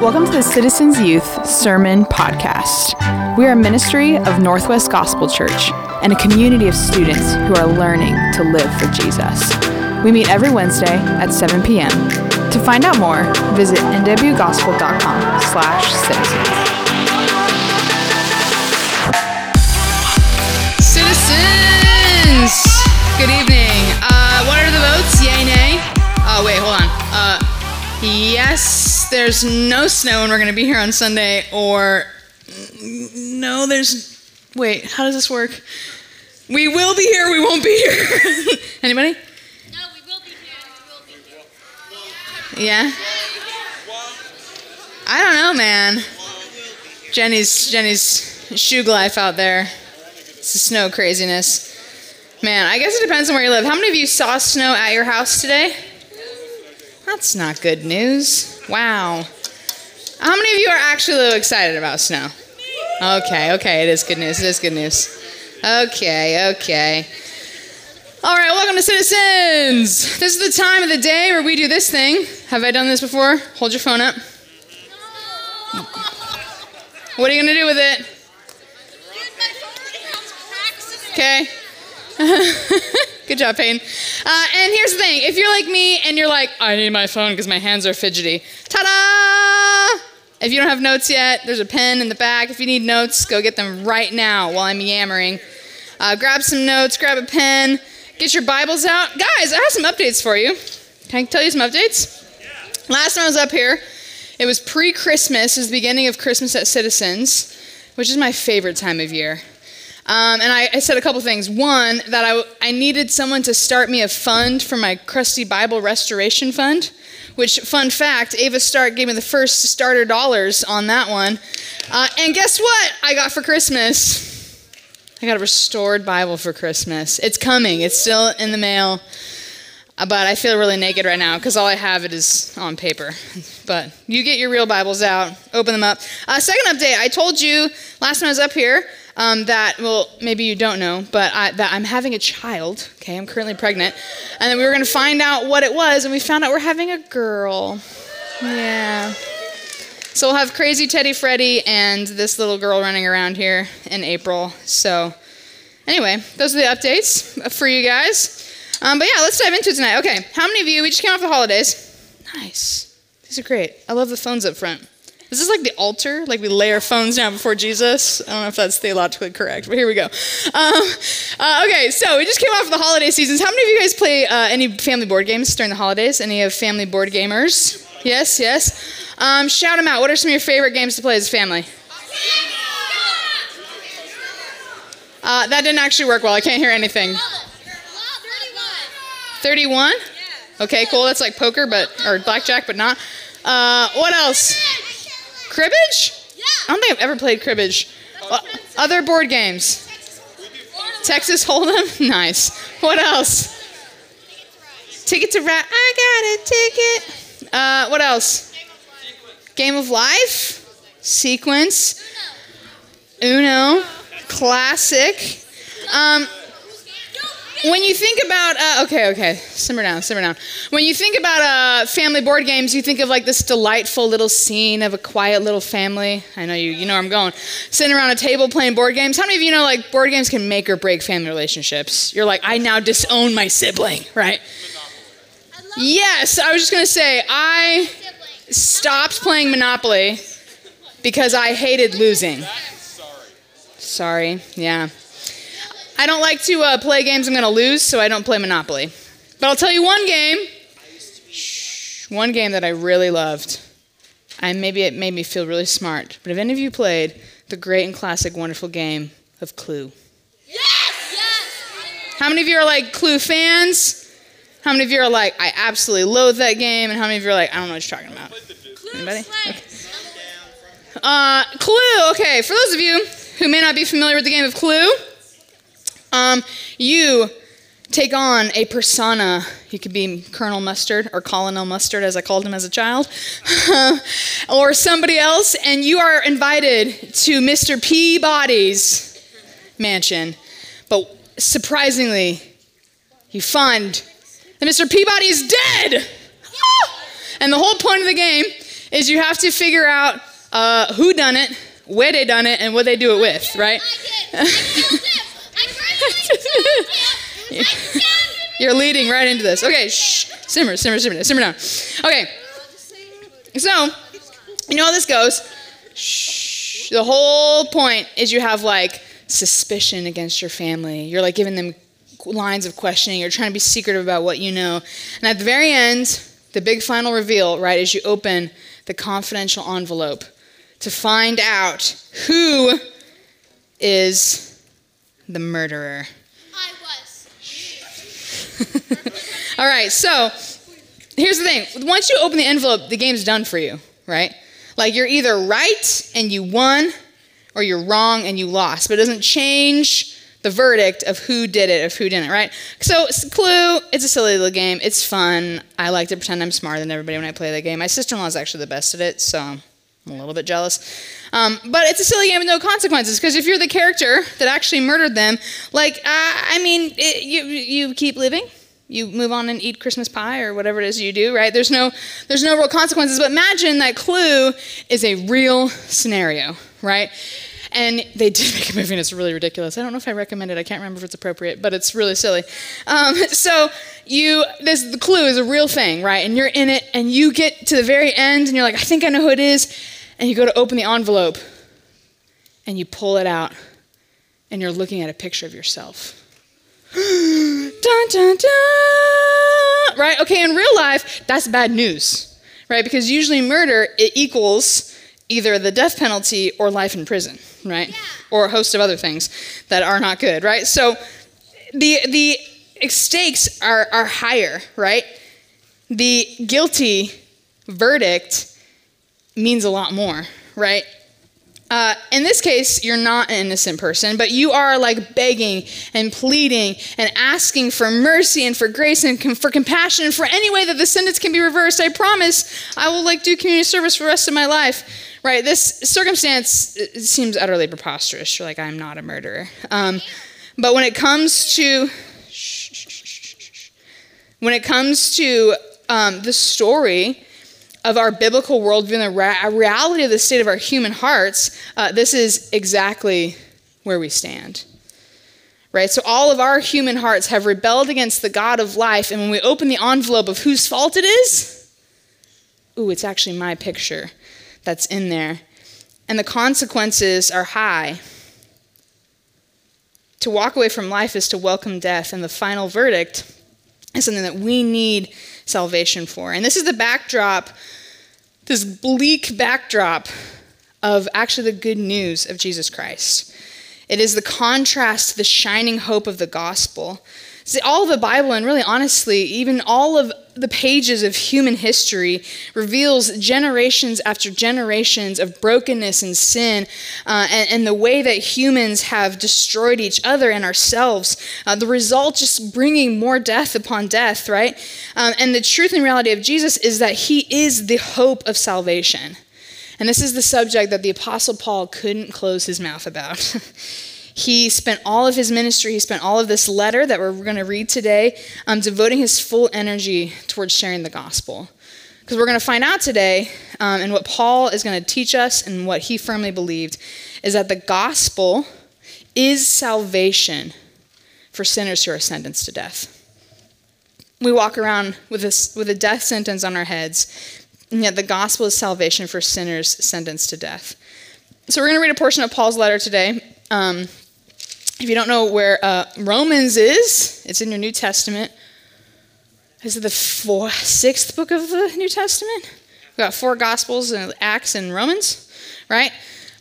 Welcome to the Citizens Youth Sermon Podcast. We are a ministry of Northwest Gospel Church and a community of students who are learning to live for Jesus. We meet every Wednesday at 7 p.m. To find out more, visit nwgospel.com slash citizens. Citizens! Good evening. Uh, what are the votes? Yay, nay? Oh, wait, hold on. Uh, yes, there's no snow and we're going to be here on Sunday, or no, there's. Wait, how does this work? We will be here, we won't be here. Anybody? No, we will be here. We will be here. Yeah? I don't know, man. Jenny's Jenny's shoe life out there. It's the snow craziness. Man, I guess it depends on where you live. How many of you saw snow at your house today? That's not good news. Wow. How many of you are actually a little excited about snow? Okay, okay, it is good news. It is good news. Okay, okay. All right, welcome to Citizens. This is the time of the day where we do this thing. Have I done this before? Hold your phone up. What are you going to do with it? Dude, my phone counts cracks in it. Okay. Good job, Payne. Uh, and here's the thing if you're like me and you're like, I need my phone because my hands are fidgety, ta da! If you don't have notes yet, there's a pen in the back. If you need notes, go get them right now while I'm yammering. Uh, grab some notes, grab a pen, get your Bibles out. Guys, I have some updates for you. Can I tell you some updates? Yeah. Last time I was up here, it was pre Christmas, it was the beginning of Christmas at Citizens, which is my favorite time of year. Um, and I, I said a couple things. One, that I, I needed someone to start me a fund for my Crusty Bible Restoration Fund, which, fun fact, Ava Stark gave me the first starter dollars on that one. Uh, and guess what I got for Christmas? I got a restored Bible for Christmas. It's coming, it's still in the mail. Uh, But I feel really naked right now because all I have it is on paper. But you get your real Bibles out, open them up. Uh, second update: I told you last time I was up here um, that well, maybe you don't know, but I, that I'm having a child. Okay, I'm currently pregnant, and then we were going to find out what it was, and we found out we're having a girl. Yeah. So we'll have crazy Teddy Freddy and this little girl running around here in April. So anyway, those are the updates for you guys. Um, but yeah, let's dive into tonight. Okay, how many of you, we just came off the holidays. Nice. These are great. I love the phones up front. Is this like the altar? Like we lay our phones down before Jesus? I don't know if that's theologically correct, but here we go. Um, uh, okay, so we just came off of the holiday seasons. How many of you guys play uh, any family board games during the holidays? Any of family board gamers? Yes, yes. Um, shout them out. What are some of your favorite games to play as a family? Uh, that didn't actually work well. I can't hear anything. 31? Okay, cool. That's like poker, but or blackjack, but not. Uh, what else? Cribbage? Yeah. I don't think I've ever played cribbage. Uh, other board games. Texas Hold'em? nice. What else? Ticket to Ride. I got a ticket. Uh, what else? Game of Life? Sequence. Uno. Classic. Um, when you think about uh, okay okay simmer down simmer down. When you think about uh, family board games you think of like this delightful little scene of a quiet little family. I know you you know where i'm going. Sitting around a table playing board games. How many of you know like board games can make or break family relationships? You're like i now disown my sibling right? Yes i was just going to say i stopped playing monopoly because i hated losing. Sorry yeah I don't like to uh, play games I'm going to lose, so I don't play Monopoly. But I'll tell you one game. Shh, one game that I really loved. And maybe it made me feel really smart. But have any of you played the great and classic, wonderful game of Clue? Yes! yes! How many of you are like Clue fans? How many of you are like, I absolutely loathe that game? And how many of you are like, I don't know what you're talking about? Anybody? Okay. Uh, Clue. Okay, for those of you who may not be familiar with the game of Clue, um, you take on a persona. You could be Colonel Mustard or Colonel Mustard, as I called him as a child, or somebody else, and you are invited to Mr. Peabody's mansion. But surprisingly, you find that Mr. Peabody is dead. And the whole point of the game is you have to figure out uh, who done it, where they done it, and what they do it with, right? You're leading right into this. Okay, shh. Simmer, simmer, simmer, simmer down. Okay. So, you know how this goes. Shh. The whole point is you have like suspicion against your family. You're like giving them lines of questioning. You're trying to be secretive about what you know. And at the very end, the big final reveal, right, is you open the confidential envelope to find out who is the murderer. I was. All right, so here's the thing. Once you open the envelope, the game's done for you, right? Like you're either right and you won, or you're wrong and you lost. But it doesn't change the verdict of who did it, of who didn't, right? So, Clue, it's a silly little game. It's fun. I like to pretend I'm smarter than everybody when I play that game. My sister in law is actually the best at it, so I'm a little bit jealous. Um, but it's a silly game with no consequences because if you're the character that actually murdered them, like, uh, I mean, it, you, you keep living. You move on and eat Christmas pie or whatever it is you do, right? There's no, there's no real consequences. But imagine that Clue is a real scenario, right? And they did make a movie, and it's really ridiculous. I don't know if I recommend it. I can't remember if it's appropriate, but it's really silly. Um, so you, this the clue is a real thing, right? And you're in it, and you get to the very end, and you're like, I think I know who it is, and you go to open the envelope, and you pull it out, and you're looking at a picture of yourself. dun, dun, dun. Right? Okay, in real life, that's bad news, right? Because usually murder it equals either the death penalty or life in prison, right? Or a host of other things that are not good, right? So the the stakes are are higher, right? The guilty verdict means a lot more, right? Uh, in this case, you're not an innocent person, but you are like begging and pleading and asking for mercy and for grace and com- for compassion and for any way that the sentence can be reversed. I promise I will like do community service for the rest of my life. Right? This circumstance seems utterly preposterous. You're like, I'm not a murderer. Um, but when it comes to when it comes to um, the story of our biblical worldview and the reality of the state of our human hearts, uh, this is exactly where we stand. Right? So, all of our human hearts have rebelled against the God of life, and when we open the envelope of whose fault it is, ooh, it's actually my picture that's in there. And the consequences are high. To walk away from life is to welcome death, and the final verdict is something that we need salvation for. And this is the backdrop, this bleak backdrop of actually the good news of Jesus Christ. It is the contrast to the shining hope of the gospel. See, all of the Bible, and really honestly, even all of the pages of human history, reveals generations after generations of brokenness and sin, uh, and, and, the way that humans have destroyed each other and ourselves. Uh, the result just bringing more death upon death, right? Um, and the truth and reality of Jesus is that he is the hope of salvation. And this is the subject that the Apostle Paul couldn't close his mouth about. He spent all of his ministry, he spent all of this letter that we're going to read today, um, devoting his full energy towards sharing the gospel. Because we're going to find out today, um, and what Paul is going to teach us and what he firmly believed, is that the gospel is salvation for sinners who are sentenced to death. We walk around with, this, with a death sentence on our heads, and yet the gospel is salvation for sinners sentenced to death. So we're going to read a portion of Paul's letter today. Um, if you don't know where uh, Romans is, it's in your New Testament. Is it the fourth, sixth book of the New Testament? We've got four Gospels and Acts and Romans, right?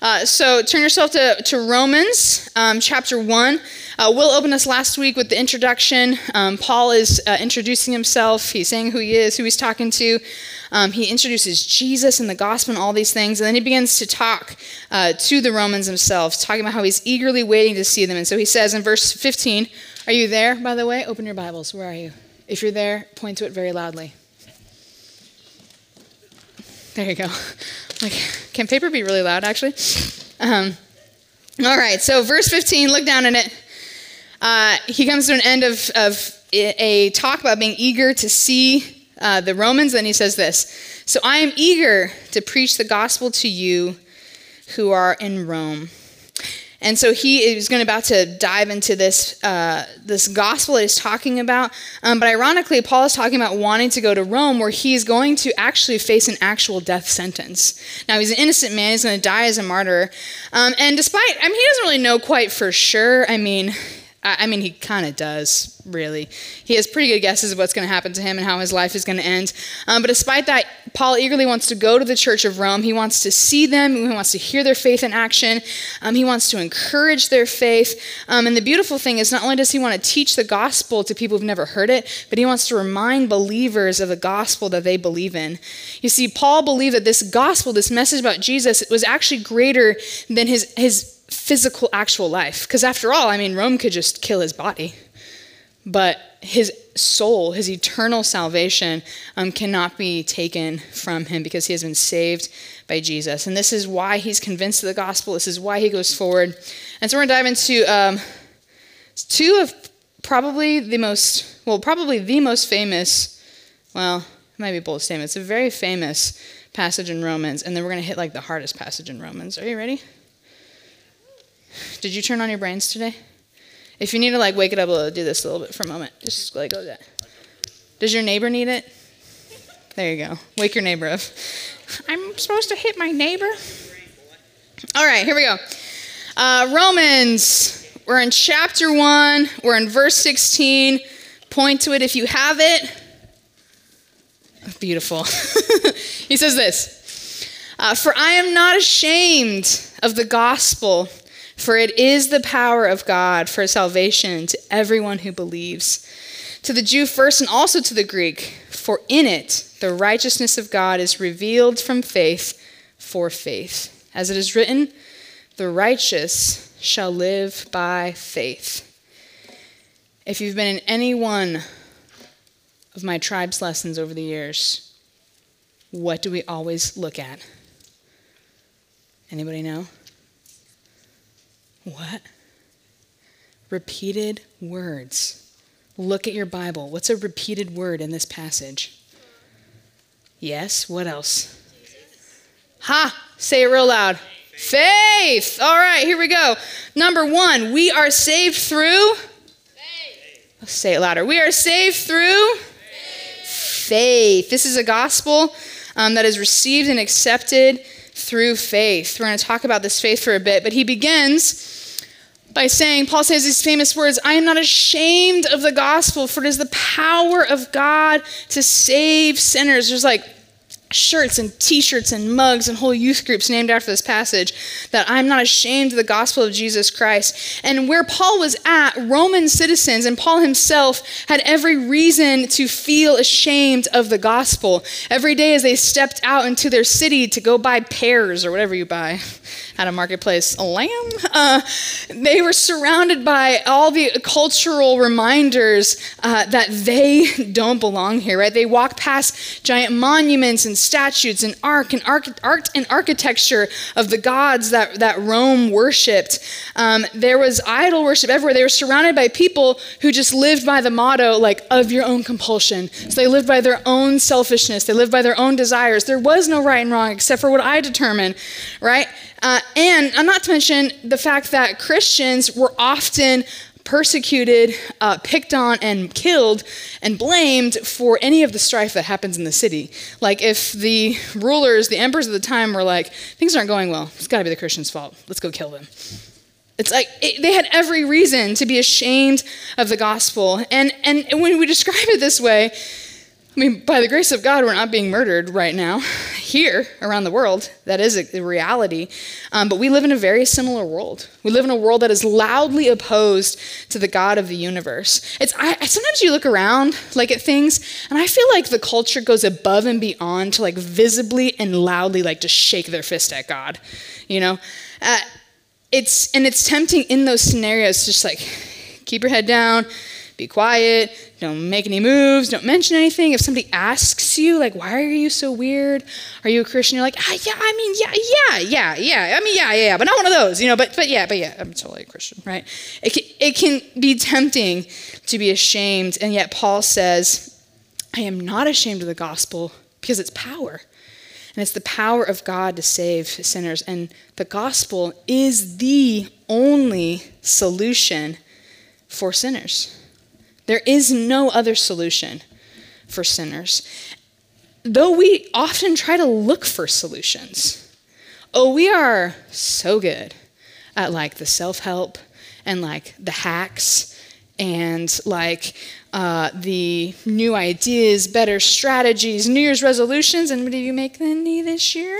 Uh, so turn yourself to, to Romans um, chapter 1. Uh, Will opened us last week with the introduction. Um, Paul is uh, introducing himself. He's saying who he is, who he's talking to. Um, he introduces Jesus and the gospel and all these things. And then he begins to talk uh, to the Romans themselves, talking about how he's eagerly waiting to see them. And so he says in verse 15, Are you there, by the way? Open your Bibles. Where are you? If you're there, point to it very loudly. There you go. Like, can paper be really loud, actually? Um, all right, so verse 15, look down in it. Uh, he comes to an end of, of a talk about being eager to see uh, the Romans, then he says this So I am eager to preach the gospel to you who are in Rome. And so he is going to about to dive into this uh, this gospel that he's talking about. Um, but ironically, Paul is talking about wanting to go to Rome, where he's going to actually face an actual death sentence. Now he's an innocent man; he's going to die as a martyr. Um, and despite, I mean, he doesn't really know quite for sure. I mean, I mean, he kind of does, really. He has pretty good guesses of what's going to happen to him and how his life is going to end. Um, but despite that, Paul eagerly wants to go to the church of Rome. He wants to see them, he wants to hear their faith in action, um, he wants to encourage their faith. Um, and the beautiful thing is, not only does he want to teach the gospel to people who've never heard it, but he wants to remind believers of the gospel that they believe in. You see, Paul believed that this gospel, this message about Jesus, was actually greater than his, his physical, actual life. Because after all, I mean, Rome could just kill his body. But his soul, his eternal salvation, um, cannot be taken from him because he has been saved by Jesus. And this is why he's convinced of the gospel. This is why he goes forward. And so we're going to dive into um, two of probably the most, well, probably the most famous, well, it might be bold statement. It's a very famous passage in Romans. And then we're going to hit like the hardest passage in Romans. Are you ready? Did you turn on your brains today? If you need to like wake it up a little, do this a little bit for a moment. Just like go that. Does your neighbor need it? There you go. Wake your neighbor up. I'm supposed to hit my neighbor. All right, here we go. Uh, Romans. We're in chapter one. We're in verse 16. Point to it if you have it. Beautiful. he says this uh, For I am not ashamed of the gospel for it is the power of God for salvation to everyone who believes, to the Jew first and also to the Greek. For in it the righteousness of God is revealed from faith for faith. As it is written, the righteous shall live by faith. If you've been in any one of my tribe's lessons over the years, what do we always look at? Anybody know? What? Repeated words. Look at your Bible. What's a repeated word in this passage? Yes, what else? Ha! Say it real loud. Faith. All right, here we go. Number one, we are saved through. Faith. say it louder. We are saved through faith. faith. This is a gospel um, that is received and accepted through faith. We're going to talk about this faith for a bit, but he begins by saying, Paul says these famous words I am not ashamed of the gospel, for it is the power of God to save sinners. There's like shirts and t-shirts and mugs and whole youth groups named after this passage that i'm not ashamed of the gospel of jesus christ and where paul was at roman citizens and paul himself had every reason to feel ashamed of the gospel every day as they stepped out into their city to go buy pears or whatever you buy at a marketplace lamb uh, they were surrounded by all the cultural reminders uh, that they don't belong here right they walk past giant monuments and and statues and art and, arch- art and architecture of the gods that, that Rome worshipped. Um, there was idol worship everywhere. They were surrounded by people who just lived by the motto, like, of your own compulsion. So they lived by their own selfishness, they lived by their own desires. There was no right and wrong except for what I determine, right? Uh, and not to mention the fact that Christians were often persecuted, uh, picked on, and killed and blamed for any of the strife that happens in the city. Like if the rulers, the emperors of the time were like, things aren't going well, it's got to be the Christians' fault, let's go kill them. It's like it, they had every reason to be ashamed of the gospel. And, and when we describe it this way, I mean, by the grace of God, we're not being murdered right now here around the world. That is a, reality. Um, but we live in a very similar world. We live in a world that is loudly opposed to the God of the universe. It's I, sometimes you look around like at things, and I feel like the culture goes above and beyond to like visibly and loudly like just shake their fist at God. You know, uh, it's and it's tempting in those scenarios to just like keep your head down be quiet, don't make any moves, don't mention anything. If somebody asks you, like, why are you so weird? Are you a Christian? You're like, ah, yeah, I mean, yeah, yeah, yeah, yeah. I mean, yeah, yeah, yeah, but not one of those, you know, but, but yeah, but yeah, I'm totally a Christian, right? It can, it can be tempting to be ashamed, and yet Paul says, I am not ashamed of the gospel because it's power. And it's the power of God to save sinners. And the gospel is the only solution for sinners. There is no other solution for sinners. Though we often try to look for solutions. Oh, we are so good at like the self help and like the hacks and like uh, the new ideas, better strategies, New Year's resolutions. And what did you make any this year?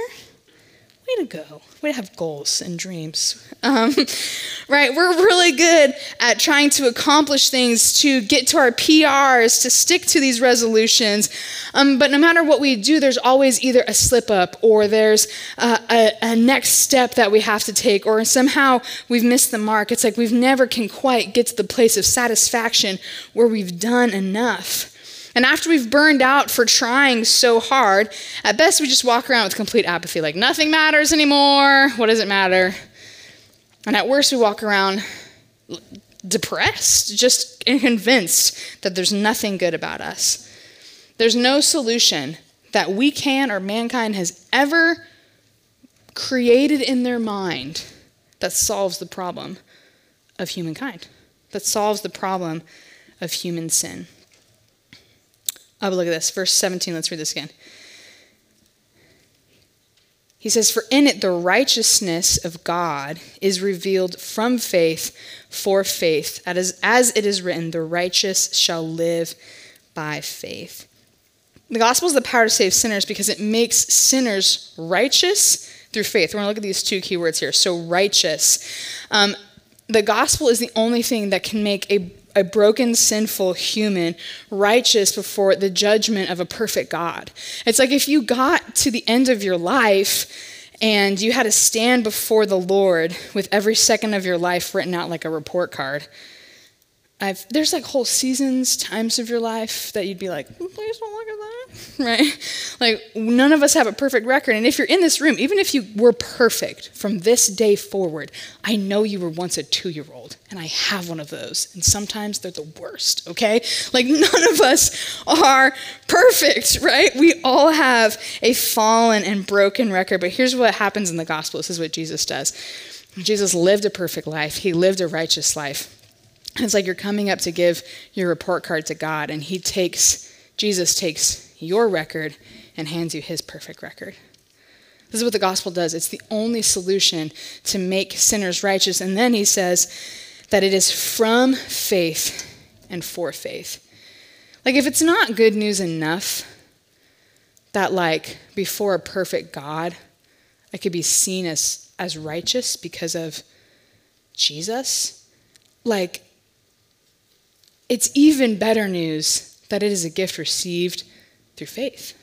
Way to go. To have goals and dreams. Um, right? We're really good at trying to accomplish things, to get to our PRs, to stick to these resolutions. Um, but no matter what we do, there's always either a slip up or there's uh, a, a next step that we have to take, or somehow we've missed the mark. It's like we've never can quite get to the place of satisfaction where we've done enough. And after we've burned out for trying so hard, at best we just walk around with complete apathy like nothing matters anymore. What does it matter? And at worst, we walk around depressed, just convinced that there's nothing good about us. There's no solution that we can or mankind has ever created in their mind that solves the problem of humankind, that solves the problem of human sin. Oh, look at this. Verse 17, let's read this again. He says, For in it the righteousness of God is revealed from faith for faith. As, as it is written, the righteous shall live by faith. The gospel is the power to save sinners because it makes sinners righteous through faith. We're going to look at these two key words here. So, righteous. Um, the gospel is the only thing that can make a a broken, sinful human righteous before the judgment of a perfect God. It's like if you got to the end of your life and you had to stand before the Lord with every second of your life written out like a report card. I've, there's like whole seasons, times of your life that you'd be like, please don't look at that, right? Like none of us have a perfect record, and if you're in this room, even if you were perfect from this day forward, I know you were once a two-year-old, and I have one of those, and sometimes they're the worst. Okay, like none of us are perfect, right? We all have a fallen and broken record, but here's what happens in the gospel. This is what Jesus does. Jesus lived a perfect life. He lived a righteous life. It's like you're coming up to give your report card to God, and He takes, Jesus takes your record and hands you His perfect record. This is what the gospel does. It's the only solution to make sinners righteous. And then He says that it is from faith and for faith. Like, if it's not good news enough that, like, before a perfect God, I could be seen as, as righteous because of Jesus, like, it's even better news that it is a gift received through faith.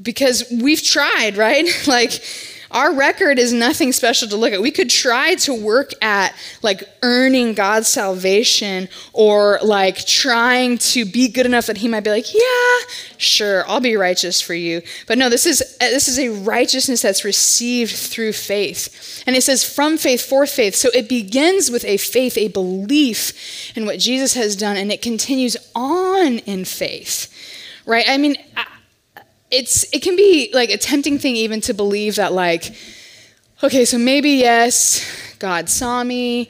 Because we've tried, right? like, our record is nothing special to look at. We could try to work at like earning God's salvation or like trying to be good enough that he might be like, "Yeah, sure, I'll be righteous for you." But no, this is uh, this is a righteousness that's received through faith. And it says from faith for faith. So it begins with a faith, a belief in what Jesus has done and it continues on in faith. Right? I mean, I, it's it can be like a tempting thing even to believe that like okay so maybe yes god saw me.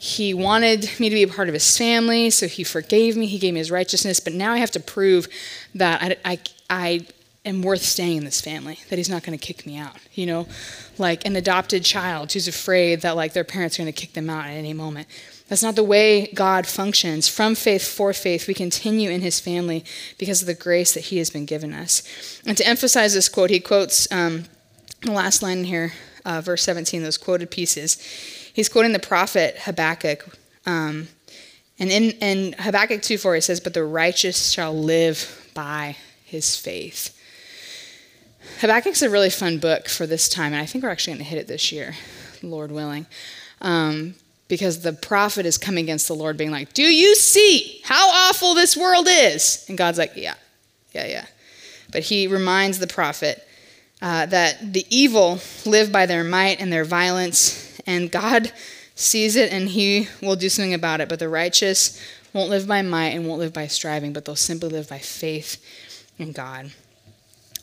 He wanted me to be a part of his family so he forgave me. He gave me his righteousness. But now i have to prove that i, I, I am worth staying in this family that he's not going to kick me out you know? Like an adopted child who's afraid that like their parents are going to kick them out at any moment that's not the way God functions. From faith for faith, we continue in his family because of the grace that he has been given us. And to emphasize this quote, he quotes um, the last line here, uh, verse 17, those quoted pieces. He's quoting the prophet Habakkuk. Um, and in, in Habakkuk 2 4, he says, But the righteous shall live by his faith. Habakkuk's a really fun book for this time, and I think we're actually going to hit it this year, Lord willing. Um, because the prophet is coming against the Lord, being like, Do you see how awful this world is? And God's like, Yeah, yeah, yeah. But he reminds the prophet uh, that the evil live by their might and their violence, and God sees it and he will do something about it. But the righteous won't live by might and won't live by striving, but they'll simply live by faith in God.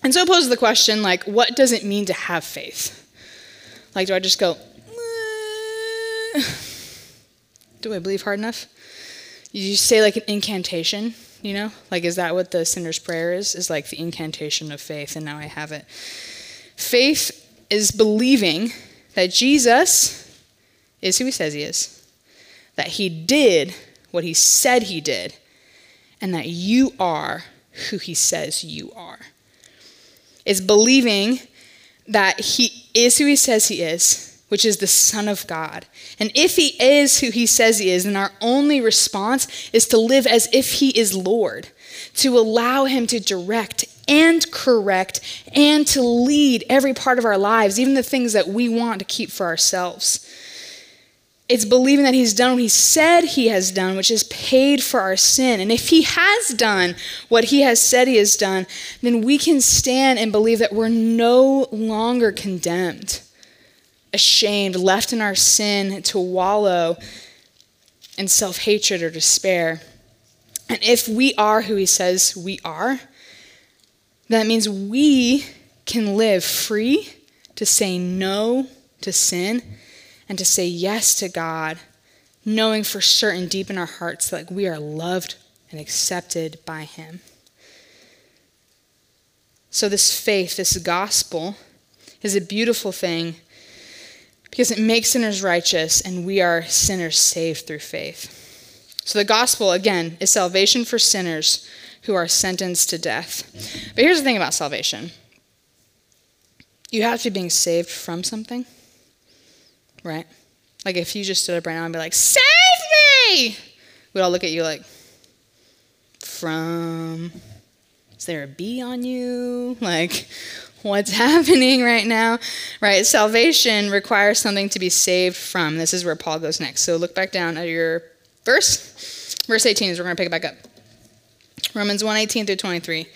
And so it poses the question like, what does it mean to have faith? Like, do I just go. Do I believe hard enough? You say like an incantation, you know? Like, is that what the sinner's prayer is? Is like the incantation of faith, and now I have it. Faith is believing that Jesus is who he says he is, that he did what he said he did, and that you are who he says you are. It's believing that he is who he says he is, which is the Son of God. And if he is who he says he is, then our only response is to live as if he is Lord, to allow him to direct and correct and to lead every part of our lives, even the things that we want to keep for ourselves. It's believing that he's done what he said he has done, which is paid for our sin. And if he has done what he has said he has done, then we can stand and believe that we're no longer condemned, ashamed, left in our sin to wallow in self hatred or despair. And if we are who he says we are, that means we can live free to say no to sin and to say yes to God, knowing for certain deep in our hearts that we are loved and accepted by Him. So, this faith, this gospel, is a beautiful thing because it makes sinners righteous and we are sinners saved through faith. So, the gospel, again, is salvation for sinners who are sentenced to death. But here's the thing about salvation you have to be being saved from something right? Like if you just stood up right now and be like, save me! We'd all look at you like, from, is there a bee on you? Like, what's happening right now? Right? Salvation requires something to be saved from. This is where Paul goes next. So look back down at your verse. Verse 18 is we're going to pick it back up. Romans 1 18 through 23.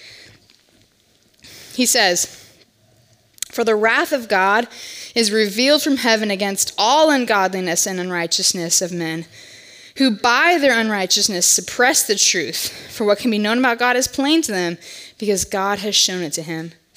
He says, For the wrath of God is revealed from heaven against all ungodliness and unrighteousness of men, who by their unrighteousness suppress the truth. For what can be known about God is plain to them, because God has shown it to him.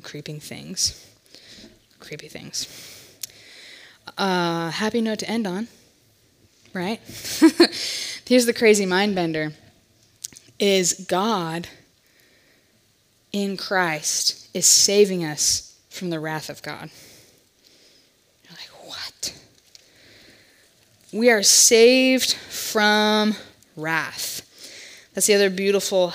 creeping things. Creepy things. Uh, happy note to end on, right? Here's the crazy mind bender is God in Christ is saving us from the wrath of God. You're like, what? We are saved from wrath. That's the other beautiful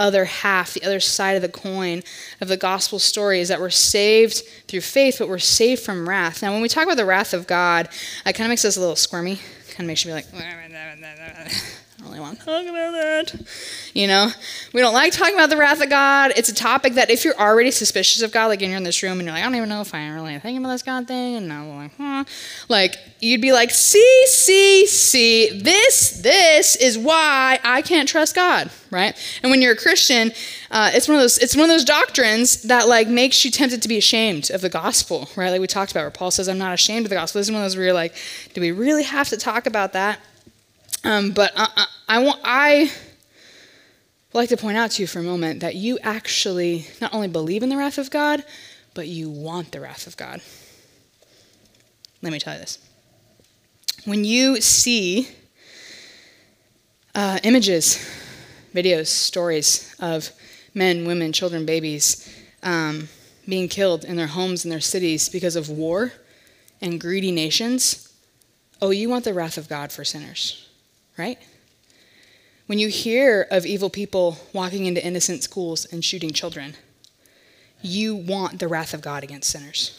other half, the other side of the coin of the gospel story is that we're saved through faith, but we're saved from wrath. Now, when we talk about the wrath of God, it kind of makes us a little squirmy. Kind of makes you be like, really want to talk about that. You know, we don't like talking about the wrath of God. It's a topic that if you're already suspicious of God, like you're in this room and you're like, I don't even know if I'm really thinking about this God thing, and I'm like, huh. Like, you'd be like, see, see, see, this, this is why I can't trust God, right? And when you're a Christian, uh, it's one of those, it's one of those doctrines that like makes you tempted to be ashamed of the gospel, right? Like we talked about, where Paul says, I'm not ashamed of the gospel. This is one of those where you're like, do we really have to talk about that? Um, but I, I, I, want, I would like to point out to you for a moment that you actually not only believe in the wrath of God, but you want the wrath of God. Let me tell you this. When you see uh, images, videos, stories of men, women, children, babies um, being killed in their homes and their cities because of war and greedy nations, oh, you want the wrath of God for sinners right? When you hear of evil people walking into innocent schools and shooting children, you want the wrath of God against sinners.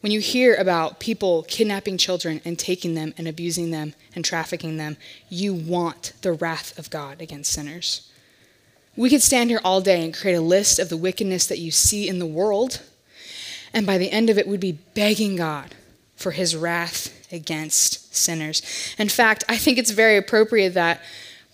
When you hear about people kidnapping children and taking them and abusing them and trafficking them, you want the wrath of God against sinners. We could stand here all day and create a list of the wickedness that you see in the world, and by the end of it, we'd be begging God for his wrath against sinners. In fact, I think it's very appropriate that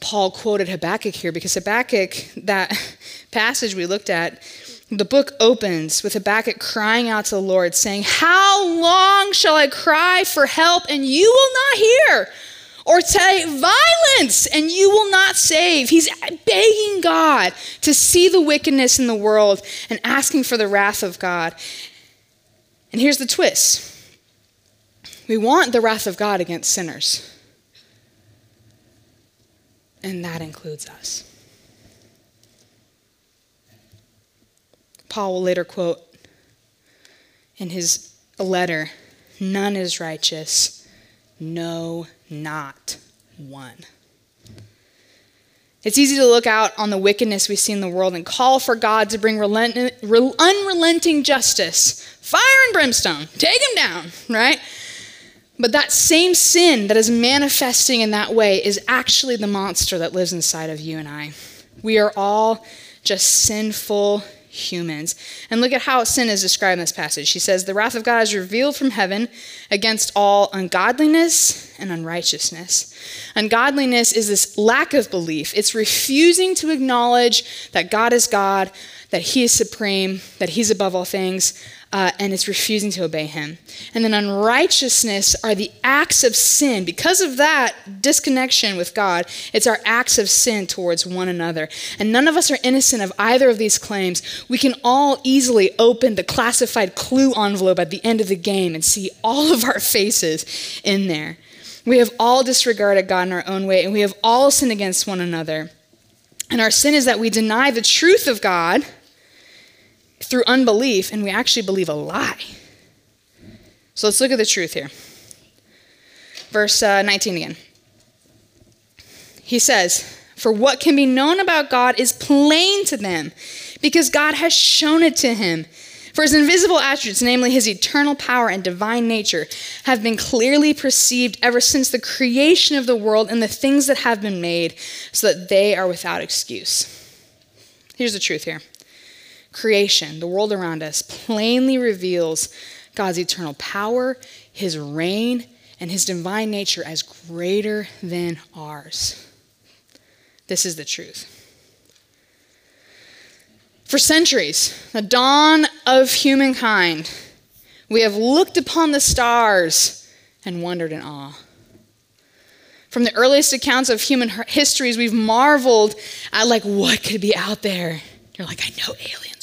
Paul quoted Habakkuk here because Habakkuk, that passage we looked at, the book opens with Habakkuk crying out to the Lord, saying, How long shall I cry for help and you will not hear? Or say, Violence and you will not save. He's begging God to see the wickedness in the world and asking for the wrath of God. And here's the twist we want the wrath of God against sinners, and that includes us. Paul will later quote in his letter None is righteous, no, not one. It's easy to look out on the wickedness we see in the world and call for God to bring relent- unrelenting justice, fire and brimstone, take him down, right? But that same sin that is manifesting in that way is actually the monster that lives inside of you and I. We are all just sinful humans. And look at how sin is described in this passage. She says, The wrath of God is revealed from heaven against all ungodliness and unrighteousness. Ungodliness is this lack of belief, it's refusing to acknowledge that God is God, that He is supreme, that He's above all things, uh, and it's refusing to obey him. And then unrighteousness are the acts of sin. Because of that disconnection with God, it's our acts of sin towards one another. And none of us are innocent of either of these claims. We can all easily open the classified clue envelope at the end of the game and see all of our faces in there. We have all disregarded God in our own way, and we have all sinned against one another. And our sin is that we deny the truth of God through unbelief, and we actually believe a lie. So let's look at the truth here. Verse uh, 19 again. He says, For what can be known about God is plain to them, because God has shown it to him. For his invisible attributes, namely his eternal power and divine nature, have been clearly perceived ever since the creation of the world and the things that have been made, so that they are without excuse. Here's the truth here creation, the world around us, plainly reveals God's eternal power, his reign, and his divine nature as greater than ours. This is the truth. For centuries, the dawn of humankind, we have looked upon the stars and wondered in awe. From the earliest accounts of human histories, we've marveled at like what could be out there. You're like, I know aliens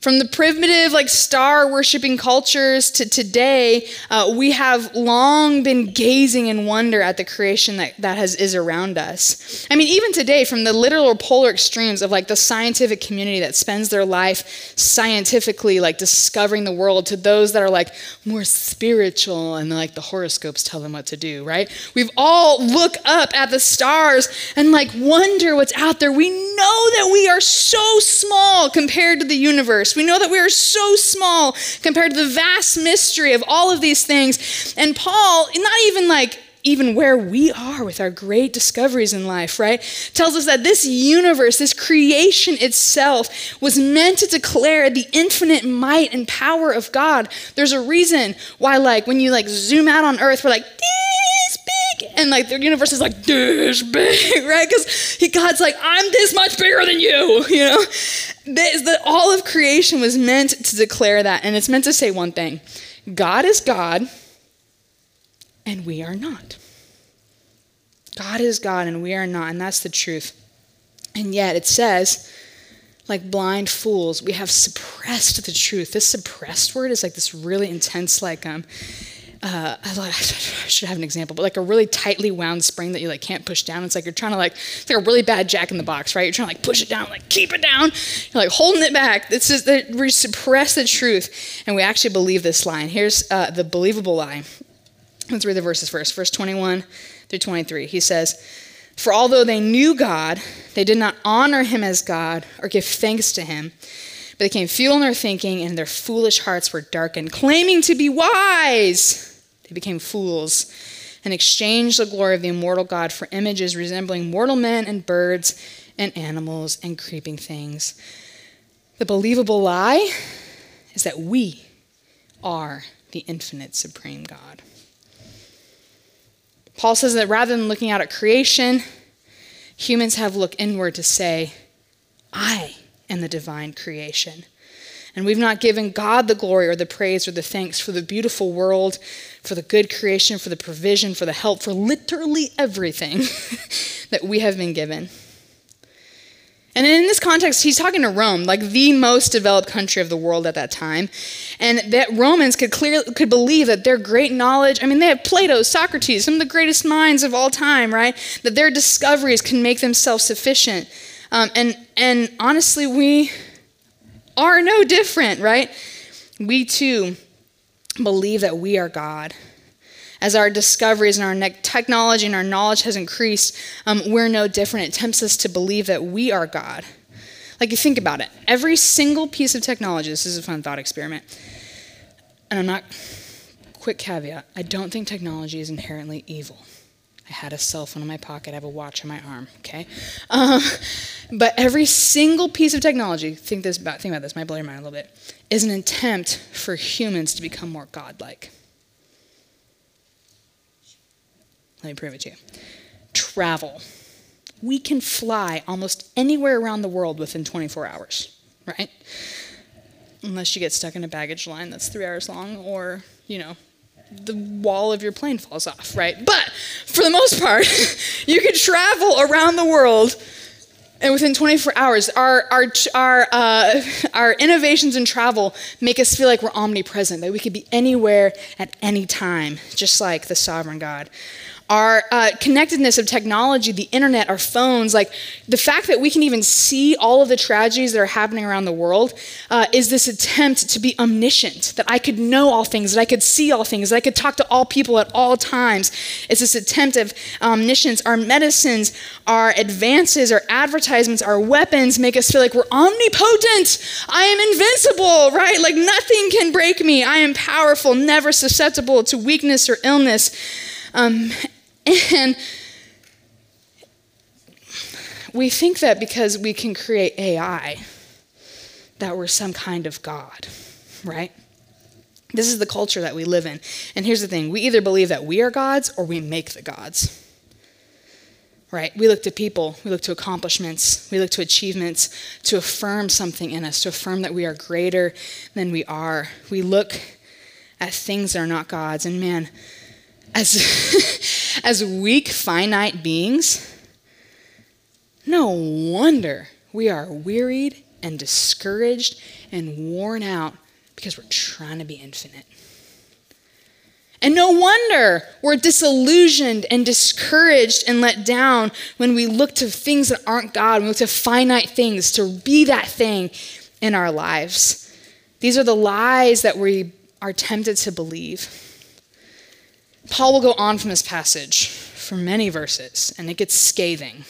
from the primitive, like star worshiping cultures to today, uh, we have long been gazing in wonder at the creation that, that has, is around us. I mean, even today, from the literal polar extremes of like the scientific community that spends their life scientifically like discovering the world to those that are like more spiritual and like the horoscopes tell them what to do, right? We've all look up at the stars and like wonder what's out there. We know that we are so small compared to the universe We know that we are so small compared to the vast mystery of all of these things. And Paul, not even like even where we are with our great discoveries in life, right? Tells us that this universe, this creation itself, was meant to declare the infinite might and power of God. There's a reason why, like, when you like zoom out on Earth, we're like, big, and like the universe is like this big, right? Because God's like, I'm this much bigger than you, you know? This, that all of creation was meant to declare that, and it's meant to say one thing God is God, and we are not. God is God, and we are not, and that's the truth. And yet it says, like blind fools, we have suppressed the truth. This suppressed word is like this really intense, like um, uh, I thought I should have an example, but like a really tightly wound spring that you like can't push down. It's like you're trying to like it's like a really bad jack in the box, right? You're trying to like push it down, like keep it down. You're like holding it back. This is that we suppress the truth, and we actually believe this line. Here's uh, the believable lie. Let's read the verses first. Verse 21 through 23. He says, "For although they knew God, they did not honor Him as God or give thanks to Him." But they became futile in their thinking, and their foolish hearts were darkened. Claiming to be wise, they became fools and exchanged the glory of the immortal God for images resembling mortal men and birds and animals and creeping things. The believable lie is that we are the infinite supreme God. Paul says that rather than looking out at creation, humans have looked inward to say, I am the divine creation. And we've not given God the glory or the praise or the thanks for the beautiful world, for the good creation, for the provision, for the help, for literally everything that we have been given. And in this context, he's talking to Rome, like the most developed country of the world at that time. And that Romans could clearly could believe that their great knowledge, I mean, they have Plato, Socrates, some of the greatest minds of all time, right? That their discoveries can make them self-sufficient. Um, and, and honestly, we are no different, right? We too believe that we are God. As our discoveries and our technology and our knowledge has increased, um, we're no different. It tempts us to believe that we are God. Like you think about it, every single piece of technology, this is a fun thought experiment, and I'm not, quick caveat, I don't think technology is inherently evil. I had a cell phone in my pocket, I have a watch on my arm, okay? Um, but every single piece of technology, think, this about, think about this, might blow your mind a little bit, is an attempt for humans to become more godlike. Let me prove it to you. Travel. We can fly almost anywhere around the world within 24 hours, right? Unless you get stuck in a baggage line that's three hours long, or, you know, the wall of your plane falls off, right? But for the most part, you can travel around the world and within 24 hours, our, our, our, uh, our innovations in travel make us feel like we're omnipresent, that we could be anywhere at any time, just like the sovereign God our uh, connectedness of technology, the internet, our phones, like the fact that we can even see all of the tragedies that are happening around the world uh, is this attempt to be omniscient, that I could know all things, that I could see all things, that I could talk to all people at all times. It's this attempt of omniscience. Our medicines, our advances, our advertisements, our weapons make us feel like we're omnipotent. I am invincible, right? Like nothing can break me. I am powerful, never susceptible to weakness or illness. Um, and we think that because we can create AI, that we're some kind of God, right? This is the culture that we live in. And here's the thing we either believe that we are gods or we make the gods. Right? We look to people, we look to accomplishments, we look to achievements to affirm something in us, to affirm that we are greater than we are. We look at things that are not gods. And man, as, as weak, finite beings, no wonder we are wearied and discouraged and worn out because we're trying to be infinite. And no wonder we're disillusioned and discouraged and let down when we look to things that aren't God, we look to finite things to be that thing in our lives. These are the lies that we are tempted to believe. Paul will go on from this passage for many verses, and it gets scathing.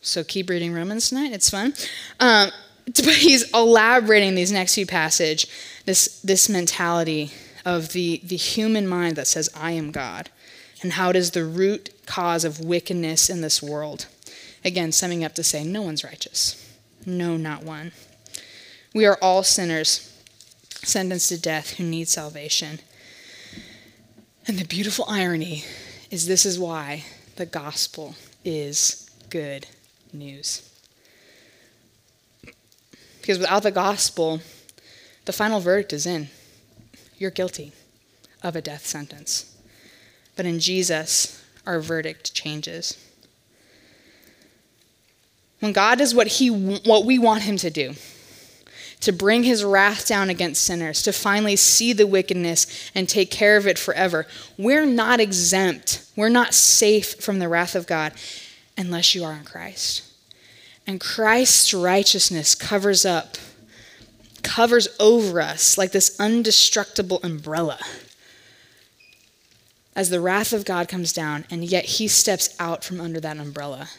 So keep reading Romans tonight, it's fun. Um, but he's elaborating these next few passage, this, this mentality of the, the human mind that says, I am God, and how it is the root cause of wickedness in this world. Again, summing up to say, no one's righteous. No, not one. We are all sinners sentenced to death who need salvation. And the beautiful irony is this is why the gospel is good news. Because without the gospel, the final verdict is in. You're guilty of a death sentence. But in Jesus, our verdict changes. When God does what, he, what we want him to do, to bring his wrath down against sinners, to finally see the wickedness and take care of it forever. We're not exempt. We're not safe from the wrath of God unless you are in Christ. And Christ's righteousness covers up, covers over us like this indestructible umbrella. As the wrath of God comes down, and yet he steps out from under that umbrella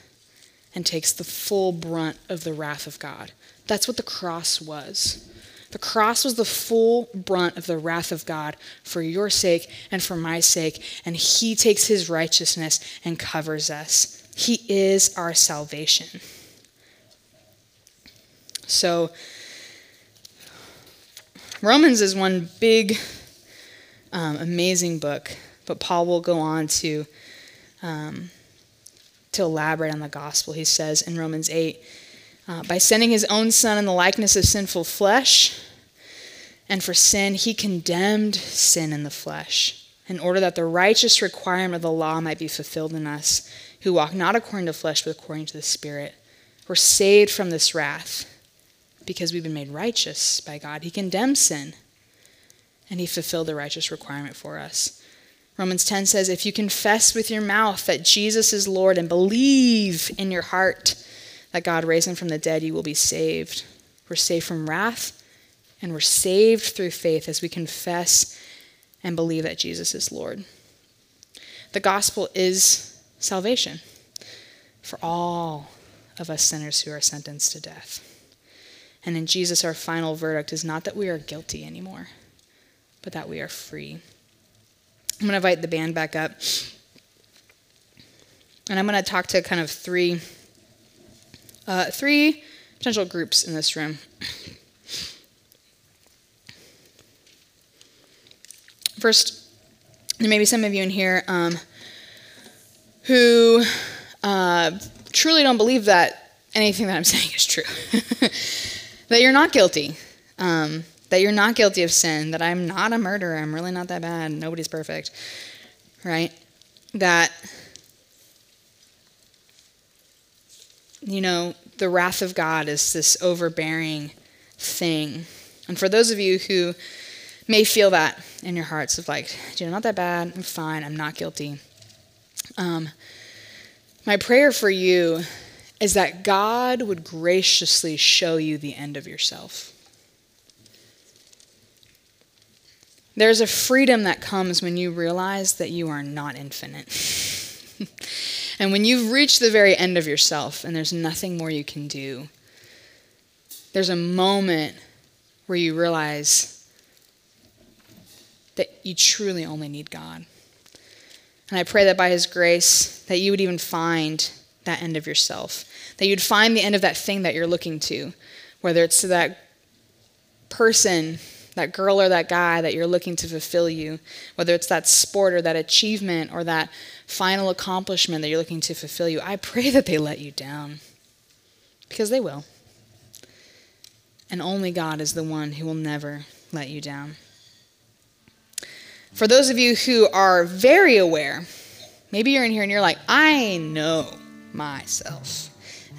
and takes the full brunt of the wrath of God. That's what the cross was. The cross was the full brunt of the wrath of God for your sake and for my sake, and He takes His righteousness and covers us. He is our salvation. So, Romans is one big, um, amazing book, but Paul will go on to um, to elaborate on the gospel. He says in Romans 8, uh, by sending his own son in the likeness of sinful flesh, and for sin, he condemned sin in the flesh, in order that the righteous requirement of the law might be fulfilled in us, who walk not according to flesh, but according to the Spirit. We're saved from this wrath because we've been made righteous by God. He condemned sin, and he fulfilled the righteous requirement for us. Romans 10 says, If you confess with your mouth that Jesus is Lord and believe in your heart that God raised him from the dead, you will be saved. We're saved from wrath, and we're saved through faith as we confess and believe that Jesus is Lord. The gospel is salvation for all of us sinners who are sentenced to death. And in Jesus, our final verdict is not that we are guilty anymore, but that we are free. I'm going to invite the band back up. And I'm going to talk to kind of three, uh, three potential groups in this room. First, there may be some of you in here um, who uh, truly don't believe that anything that I'm saying is true. that you're not guilty. Um, that you're not guilty of sin. That I'm not a murderer. I'm really not that bad. Nobody's perfect. Right? That, you know, the wrath of God is this overbearing thing. And for those of you who may feel that in your hearts of like, you know, not that bad, I'm fine, I'm not guilty. Um, my prayer for you is that God would graciously show you the end of yourself. There's a freedom that comes when you realize that you are not infinite. and when you've reached the very end of yourself and there's nothing more you can do, there's a moment where you realize that you truly only need God. And I pray that by His grace, that you would even find that end of yourself, that you'd find the end of that thing that you're looking to, whether it's to that person, that girl or that guy that you're looking to fulfill you, whether it's that sport or that achievement or that final accomplishment that you're looking to fulfill you. I pray that they let you down because they will. And only God is the one who will never let you down. For those of you who are very aware, maybe you're in here and you're like, I know myself,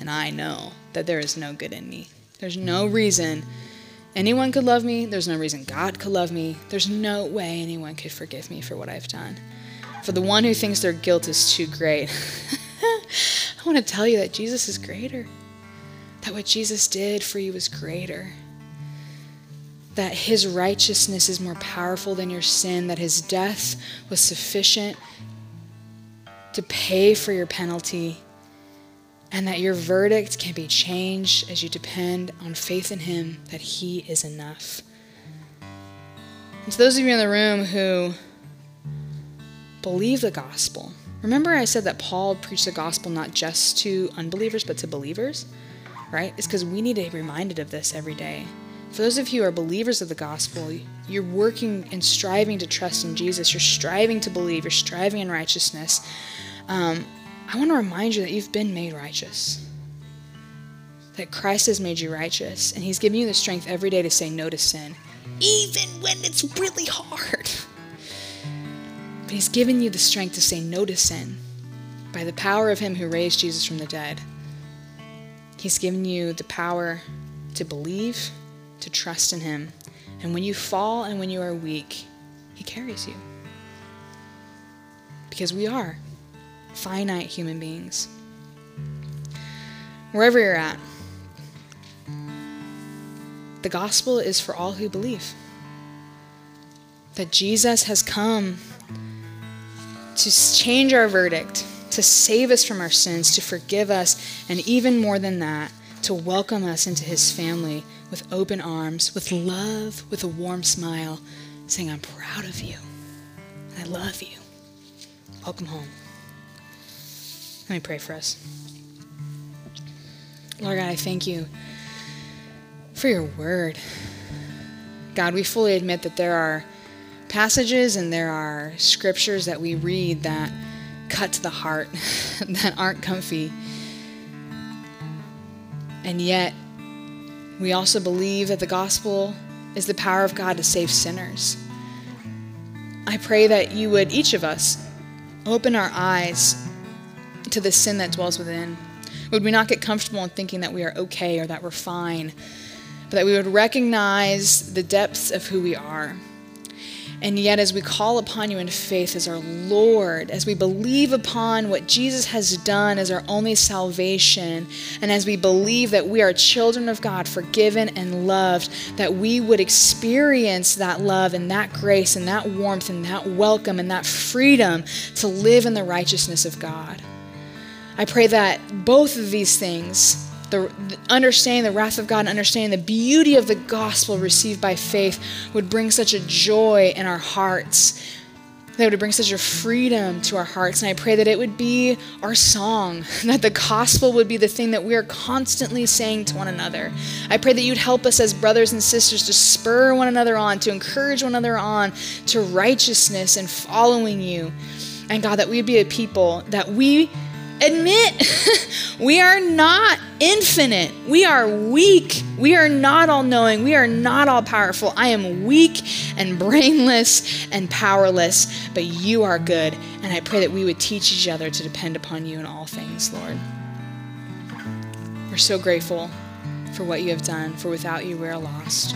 and I know that there is no good in me. There's no reason anyone could love me. There's no reason God could love me. There's no way anyone could forgive me for what I've done. For the one who thinks their guilt is too great, I want to tell you that Jesus is greater. That what Jesus did for you is greater that his righteousness is more powerful than your sin, that his death was sufficient to pay for your penalty, and that your verdict can be changed as you depend on faith in him, that he is enough. And to those of you in the room who believe the gospel, remember I said that Paul preached the gospel not just to unbelievers, but to believers, right? It's because we need to be reminded of this every day. For those of you who are believers of the gospel, you're working and striving to trust in Jesus. You're striving to believe. You're striving in righteousness. Um, I want to remind you that you've been made righteous. That Christ has made you righteous, and He's given you the strength every day to say no to sin, even when it's really hard. But He's given you the strength to say no to sin by the power of Him who raised Jesus from the dead. He's given you the power to believe to trust in Him. And when you fall and when you are weak, He carries you. Because we are finite human beings. Wherever you're at, the gospel is for all who believe. That Jesus has come to change our verdict, to save us from our sins, to forgive us, and even more than that, to welcome us into his family with open arms, with love, with a warm smile, saying, I'm proud of you. I love you. Welcome home. Let me pray for us. Lord God, I thank you for your word. God, we fully admit that there are passages and there are scriptures that we read that cut to the heart, that aren't comfy. And yet, we also believe that the gospel is the power of God to save sinners. I pray that you would, each of us, open our eyes to the sin that dwells within. Would we not get comfortable in thinking that we are okay or that we're fine, but that we would recognize the depths of who we are and yet, as we call upon you in faith as our Lord, as we believe upon what Jesus has done as our only salvation, and as we believe that we are children of God, forgiven and loved, that we would experience that love and that grace and that warmth and that welcome and that freedom to live in the righteousness of God. I pray that both of these things the, the understanding the wrath of God and understanding the beauty of the gospel received by faith would bring such a joy in our hearts. That it would bring such a freedom to our hearts. And I pray that it would be our song, that the gospel would be the thing that we are constantly saying to one another. I pray that you'd help us as brothers and sisters to spur one another on, to encourage one another on to righteousness and following you. And God, that we'd be a people that we admit we are not infinite. We are weak. We are not all knowing. We are not all powerful. I am weak and brainless and powerless, but you are good. And I pray that we would teach each other to depend upon you in all things, Lord. We're so grateful for what you have done, for without you, we're lost.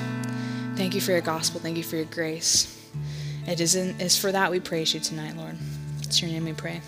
Thank you for your gospel. Thank you for your grace. It is, in, is for that we praise you tonight, Lord. It's your name we pray.